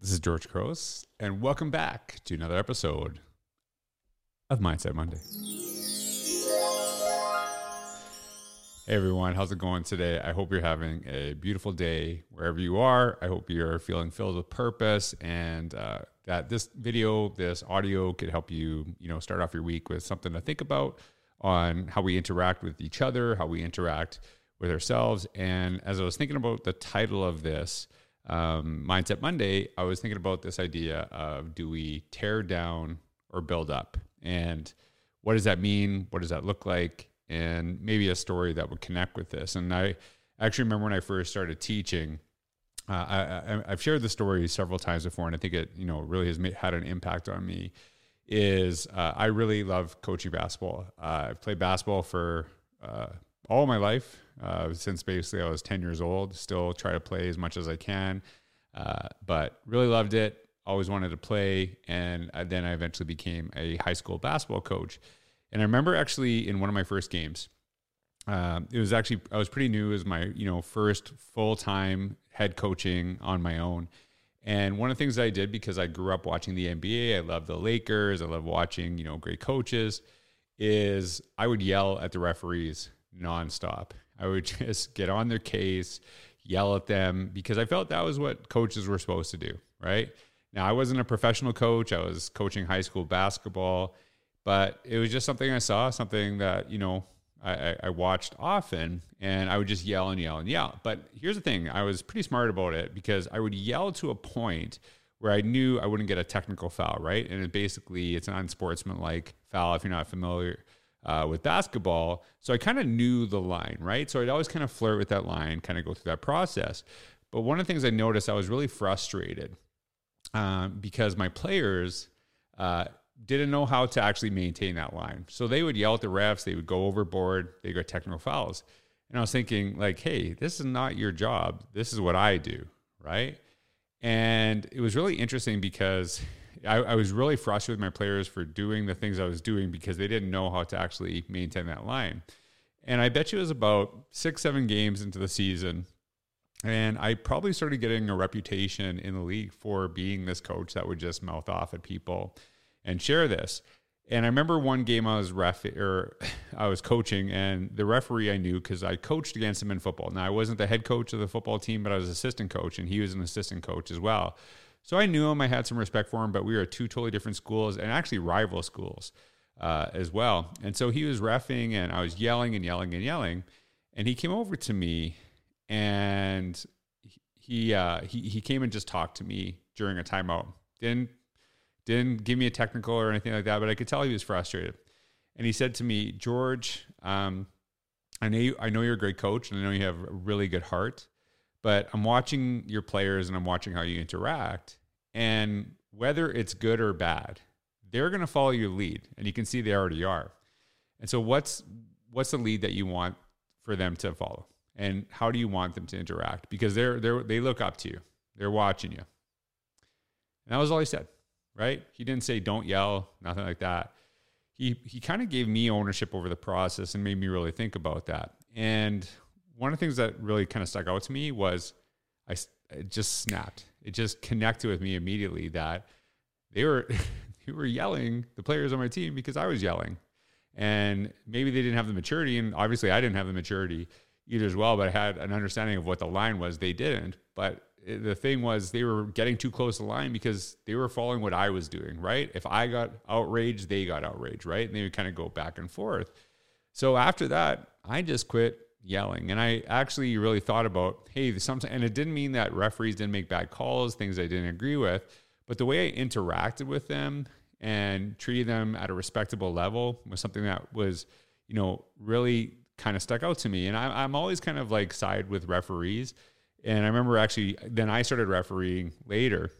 This is George Couros, and welcome back to another episode of Mindset Monday. Hey everyone, how's it going today? I hope you're having a beautiful day wherever you are. I hope you're feeling filled with purpose, and uh, that this video, this audio, could help you, you know, start off your week with something to think about on how we interact with each other, how we interact with ourselves. And as I was thinking about the title of this, um, Mindset Monday, I was thinking about this idea of do we tear down or build up? And what does that mean? What does that look like? And maybe a story that would connect with this. And I actually remember when I first started teaching, uh, I, have shared the story several times before, and I think it you know really has made, had an impact on me. Is uh, I really love coaching basketball. Uh, I've played basketball for uh, all my life uh, since basically I was 10 years old. Still try to play as much as I can, uh, but really loved it. Always wanted to play, and then I eventually became a high school basketball coach. And I remember actually in one of my first games, um, it was actually I was pretty new. as my you know first full time head coaching on my own. And one of the things I did because I grew up watching the NBA, I love the Lakers, I love watching you know great coaches, is I would yell at the referees nonstop. I would just get on their case, yell at them because I felt that was what coaches were supposed to do, right? Now, I wasn't a professional coach, I was coaching high school basketball, but it was just something I saw, something that, you know, I, I, watched often and I would just yell and yell and yell. But here's the thing I was pretty smart about it because I would yell to a point where I knew I wouldn't get a technical foul, right? And it basically, it's an unsportsmanlike foul if you're not familiar uh, with basketball. So I kind of knew the line, right? So I'd always kind of flirt with that line, kind of go through that process. But one of the things I noticed, I was really frustrated um, because my players uh, didn't know how to actually maintain that line. So they would yell at the refs, they would go overboard, they got technical fouls. And I was thinking, like, hey, this is not your job. This is what I do, right? And it was really interesting because I, I, was really frustrated with my players for doing the things I was doing because they didn't know how to actually maintain that line. And I bet you it was about six, seven games into the season. And I probably started getting a reputation in the league for being this coach that would just mouth off at people and share this. And I remember one game I was ref or er, I was coaching, and the referee I knew because I coached against him in football. Now I wasn't the head coach of the football team, but I was assistant coach, and he was an assistant coach as well. So I knew him. I had some respect for him, but we were two totally different schools and actually rival schools uh, as well. And so he was refing, and I was yelling and yelling and yelling. And he came over to me, and he uh, he he came and just talked to me during a timeout. Didn't didn't give me a technical or anything like that, but I could tell he was frustrated. And he said to me, George, um, I know you, I know you're a great coach, and I know you have a really good heart but I'm watching your players and I'm watching how you interact. And whether it's good or bad, they're going to follow your lead. And you can see they already are. And so what's what's the lead that you want for them to follow? And how do you want them to interact? Because they're they're, they look up to you. They're watching you. And that was all he said, right? He didn't say don't yell, nothing like that. He he kind of gave me ownership over the process and made me really think about that. And one of the things that really kind of stuck out to me was I it just snapped. It just connected with me immediately that they were they were yelling the players on my team because I was yelling, and maybe they didn't have the maturity, and obviously I didn't have the maturity either as well. But I had an understanding of what the line was. They didn't, but the thing was they were getting too close to the line because they were following what I was doing, right? If I got outraged, they got outraged, right? And they would kind of go back and forth. So after that, I just quit yelling. And I actually really thought about, hey, sometimes, and it didn't mean that referees didn't make bad calls, things I didn't agree with, but the way I interacted with them and treated them at a respectable level was something that was, you know, really kind of stuck out to me. And I, I'm always kind of like side with referees. And I remember actually, then I started refereeing later.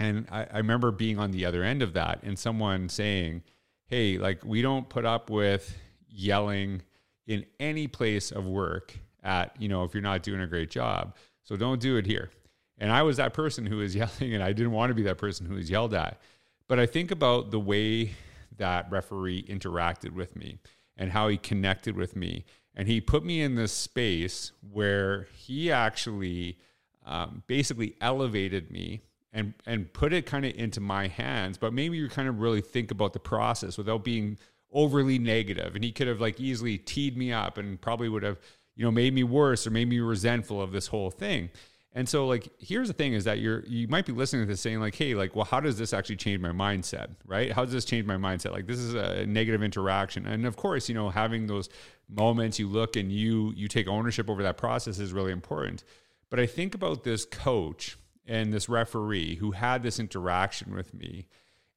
And I, I remember being on the other end of that and someone saying, hey, like, we don't put up with yelling in any place of work at, you know, if you're not doing a great job. So don't do it here. And I was that person who was yelling, and I didn't want to be that person who was yelled at. But I think about the way that referee interacted with me and how he connected with me. And he put me in this space where he actually um, basically elevated me and and put it kind of into my hands but maybe you kind of really think about the process without being overly negative. And he could have like easily teed me up and probably would have you know made me worse or made me resentful of this whole thing. And so like here's the thing is that you're you might be listening to this saying like hey like well how does this actually change my mindset right? How does this change my mindset? Like this is a negative interaction. And of course you know having those moments you look and you you take ownership over that process is really important. But i think about this coach and this referee who had this interaction with me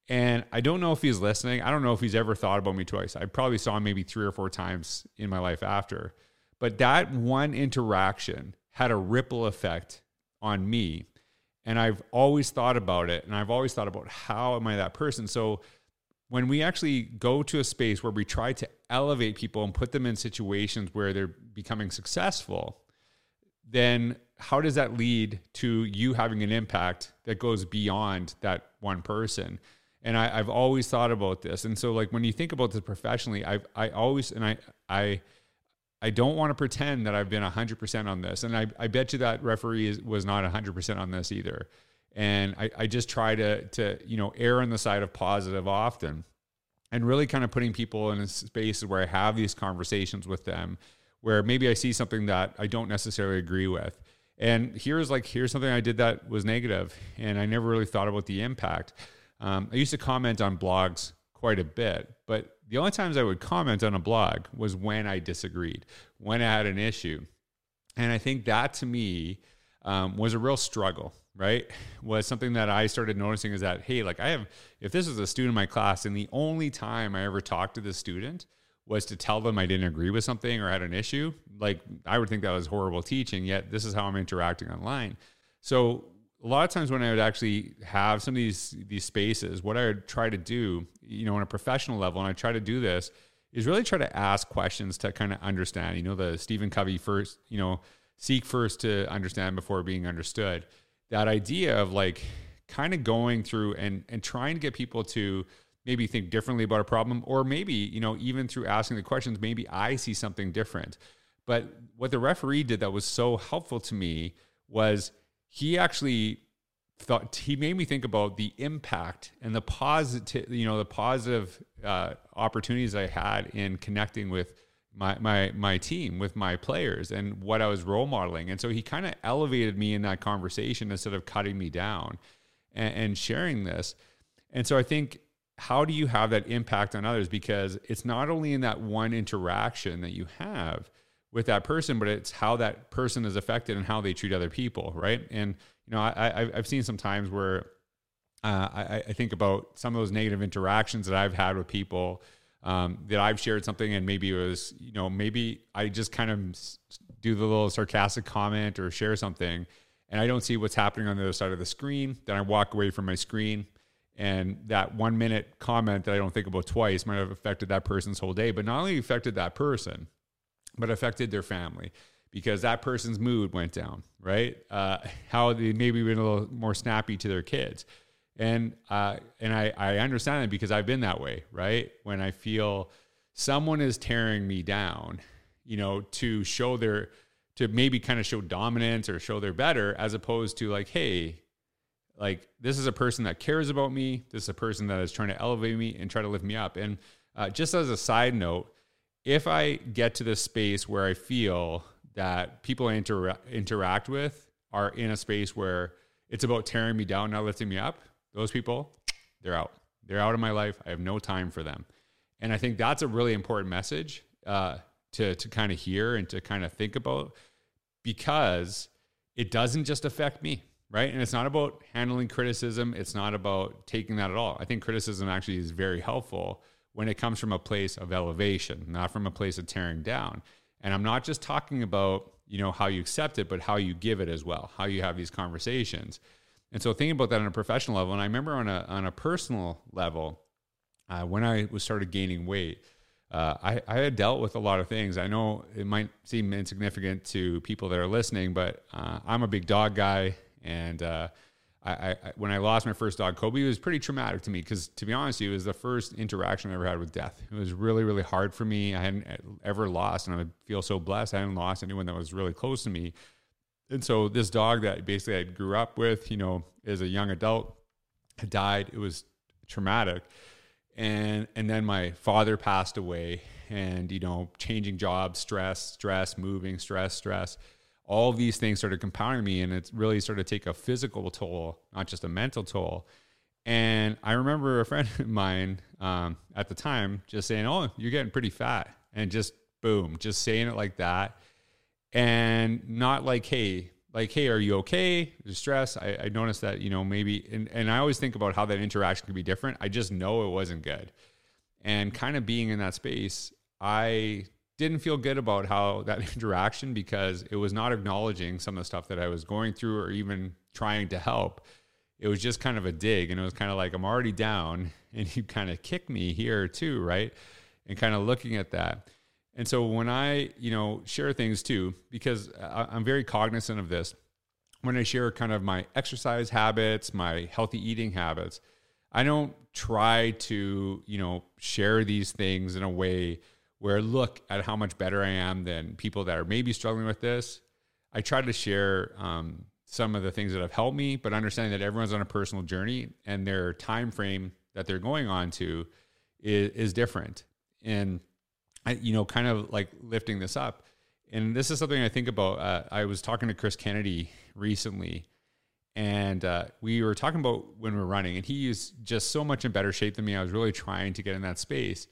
and I don't know if he's listening. I don't know if he's ever thought about me twice. I probably saw him maybe three or four times in my life after. But that one interaction had a ripple effect on me. And I've always thought about it. And I've always thought about how am I that person? So when we actually go to a space where we try to elevate people and put them in situations where they're becoming successful, then how does that lead to you having an impact that goes beyond that one person? And I, have always thought about this. And so, like when you think about this professionally, I've I always and I I I don't want to pretend that I've been hundred percent on this, and I I bet you that referee is, was not hundred percent on this either. And I I just try to to you know err on the side of positive often, and really kind of putting people in spaces where I have these conversations with them, where maybe I see something that I don't necessarily agree with. And here's like here's something I did that was negative, and I never really thought about the impact. Um, I used to comment on blogs quite a bit, but the only times I would comment on a blog was when I disagreed, when I had an issue. And I think that to me um, was a real struggle, right? Was something that I started noticing is that, hey, like I have, if this is a student in my class and the only time I ever talked to the student was to tell them I didn't agree with something or had an issue, like I would think that was horrible teaching, yet this is how I'm interacting online. So a lot of times when I would actually have some of these these spaces, what I would try to do, you know, on a professional level, and I try to do this, is really try to ask questions to kind of understand. You know, the Stephen Covey first, you know, seek first to understand before being understood. That idea of like kind of going through and and trying to get people to maybe think differently about a problem, or maybe you know even through asking the questions, maybe I see something different. But what the referee did that was so helpful to me was he actually thought he made me think about the impact and the positive you know the positive uh, opportunities i had in connecting with my my my team with my players and what i was role modeling. And so he kind of elevated me in that conversation instead of cutting me down and, and sharing this. And so i think how do you have that impact on others? Because it's not only in that one interaction that you have with that person, but it's how that person is affected and how they treat other people, right? And you know, I, I have seen some times where uh, I, I, think about some of those negative interactions that I've had with people um, that I've shared something and maybe it was you know maybe I just kind of do the little sarcastic comment or share something and I don't see what's happening on the other side of the screen. Then I walk away from my screen. And that one minute comment that I don't think about twice might have affected that person's whole day, but not only affected that person, but affected their family because that person's mood went down, right? Uh, how they maybe been a little more snappy to their kids. And uh, and I, I understand that because I've been that way, right? When I feel someone is tearing me down, you know, to show their to maybe kind of show dominance or show they're better, as opposed to like, hey, like this is a person that cares about me. This is a person that is trying to elevate me and try to lift me up. And uh, just as a side note, if I get to this space where I feel that people I inter- interact with are in a space where it's about tearing me down, not lifting me up, those people, they're out. They're out of my life. I have no time for them. And I think that's a really important message uh, to, to kind of hear and to kind of think about because it doesn't just affect me, right? And it's not about handling criticism. It's not about taking that at all. I think criticism actually is very helpful when it comes from a place of elevation, not from a place of tearing down. And I'm not just talking about, you know, how you accept it, but how you give it as well, how you have these conversations. And so thinking about that on a professional level, and I remember on a on a personal level, uh, when I was started gaining weight, uh, I, I had dealt with a lot of things. I know it might seem insignificant to people that are listening, but uh, I'm a big dog guy, and uh, I, I, when I lost my first dog, Kobe, it was pretty traumatic to me because, to be honest, you it was the first interaction I ever had with death. It was really, really hard for me. I hadn't eh, ever lost, and I feel so blessed. I hadn't lost anyone that was really close to me And so this dog that basically I grew up with, you know, as a young adult, had died. It was traumatic. And and then my father passed away and you know, changing jobs, stress, stress, moving, stress, stress. All these things started compounding me and it's really started to take a physical toll, not just a mental toll. And I remember a friend of mine um, at the time just saying, "Oh, you're getting pretty fat," and just boom, just saying it like that, and not like, "Hey, like, hey, are you okay? Stress." I, I noticed that you know maybe, and and I always think about how that interaction could be different. I just know it wasn't good, and kind of being in that space, I didn't feel good about how that interaction because it was not acknowledging some of the stuff that I was going through or even trying to help. It was just kind of a dig and it was kind of like i'm already down and you kind of kick me here too right? And kind of looking at that. And so when i you know share things too because i'm very cognizant of this when i share kind of my exercise habits my healthy eating habits i don't try to you know share these things in a way where look at how much better i am than people that are maybe struggling with this i try to share um, some of the things that have helped me, but understanding that everyone's on a personal journey and their time frame that they're going on to is, is different. And I, you know, kind of like lifting this up. And this is something I think about. Uh, I was talking to Chris Kennedy recently, and uh, we were talking about when we are running, and he is just so much in better shape than me. I was really trying to get in that space.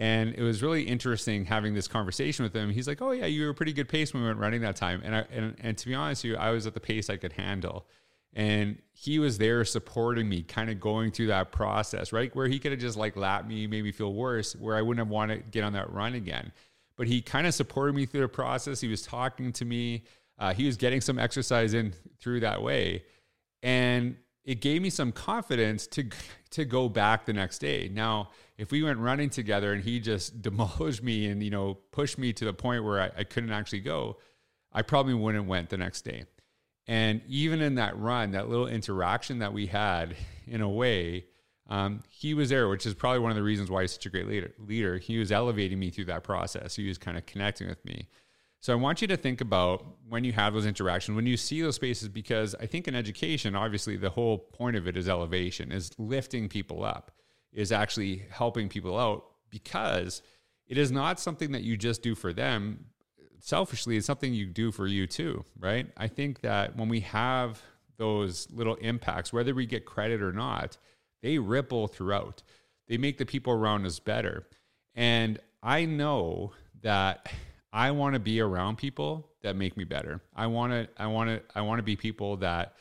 And it was really interesting having this conversation with him. He's like, "Oh yeah, you were a pretty good pace when we went running that time." And I, and, and to be honest with you, I was at the pace I could handle. And he was there supporting me, kind of going through that process, right? Where he could have just like lapped me, made me feel worse, where I wouldn't have wanted to get on that run again. But he kind of supported me through the process. He was talking to me. Uh, he was getting some exercise in through that way. And it gave me some confidence to to go back the next day. Now, if we went running together and he just demolished me and you know pushed me to the point where I, I couldn't actually go, I probably wouldn't went the next day. And even in that run, that little interaction that we had, in a way, um, he was there, which is probably one of the reasons why he's such a great leader. Leader, he was elevating me through that process. He was kind of connecting with me. So I want you to think about when you have those interactions, when you see those spaces, because I think in education, obviously the whole point of it is elevation, is lifting people up, is actually helping people out because it is not something that you just do for them. Selfishly, it's something you do for you too, right? I think that when we have those little impacts, whether we get credit or not, they ripple throughout. They make the people around us better. And I know that I want to be around people that make me better. I want to I want to I want to be people that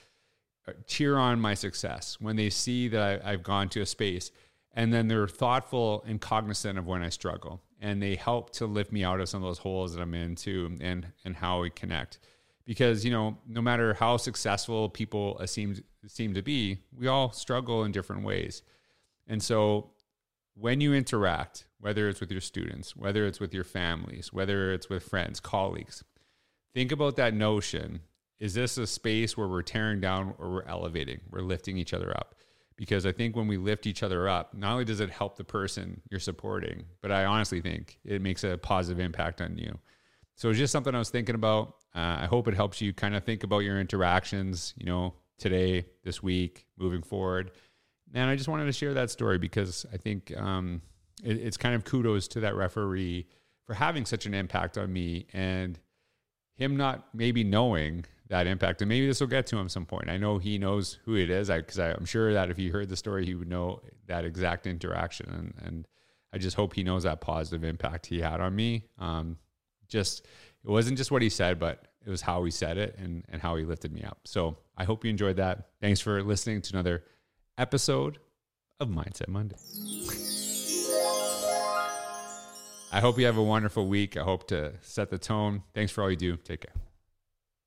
uh, cheer on my success when they see that I, I've gone to a space and then they're thoughtful and cognizant of when I struggle and they help to lift me out of some of those holes that I'm in too and and how we connect because you know no matter how successful people seem seem to be we all struggle in different ways and so when you interact, whether it's with your students, whether it's with your families, whether it's with friends, colleagues, think about that notion. Is this a space where we're tearing down or we're elevating? We're lifting each other up. Because I think when we lift each other up, not only does it help the person you're supporting, but I honestly think it makes a positive impact on you. So it's just something I was thinking about. Uh, I hope it helps you kind of think about your interactions, you know, today, this week, moving forward and I just wanted to share that story because I think um, it, it's kind of kudos to that referee for having such an impact on me and him not maybe knowing that impact. And maybe this will get to him some point. I know he knows who it is because I'm sure that if he heard the story, he would know that exact interaction. And, and I just hope he knows that positive impact he had on me. Um, just, it wasn't just what he said, but it was how he said it and, and how he lifted me up. So I hope you enjoyed that. Thanks for listening to another episode of Mindset Monday. I hope you have a wonderful week. I hope to set the tone. Thanks for all you do. Take care.